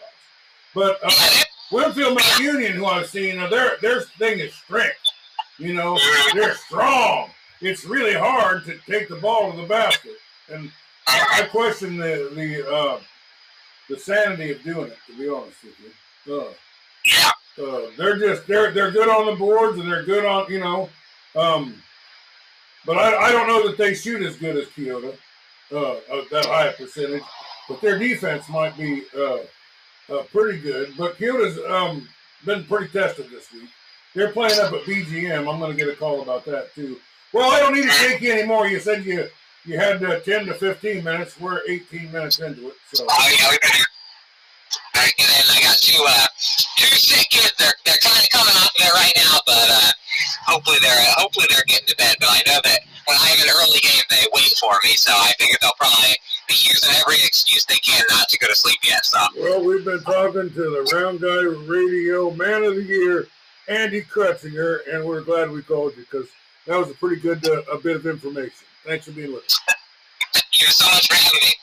[SPEAKER 1] But uh, Winfield Mount Union, who I've seen, uh, their their thing is strength. You know, they're strong. It's really hard to take the ball to the basket, and I, I question the the uh, the sanity of doing it. To be honest with you, uh, uh, they're just they're they're good on the boards and they're good on you know, um, but I, I don't know that they shoot as good as Keota, uh, uh, that high percentage. But their defense might be uh, uh, pretty good. But Keota's um, been pretty tested this week. They're playing up at BGM. I'm going to get a call about that too. Well, I don't need to take you anymore. You said you you had uh, 10 to 15 minutes. We're 18 minutes into it. So
[SPEAKER 7] Oh yeah, been here. Very. And I got two uh, two sick kids. They're they're kind of coming off of it right now, but uh, hopefully they're uh, hopefully they're getting to bed. But I know that when I have an early game, they wait for me. So I figure they'll probably be using every excuse they can not to go to sleep yet. So
[SPEAKER 1] Well, we've been talking to the Round Guy Radio Man of the Year, Andy Krutsinger, and we're glad we called you because that was a pretty good uh, a bit of information. Thanks for being with us.
[SPEAKER 7] thank you so much for having me.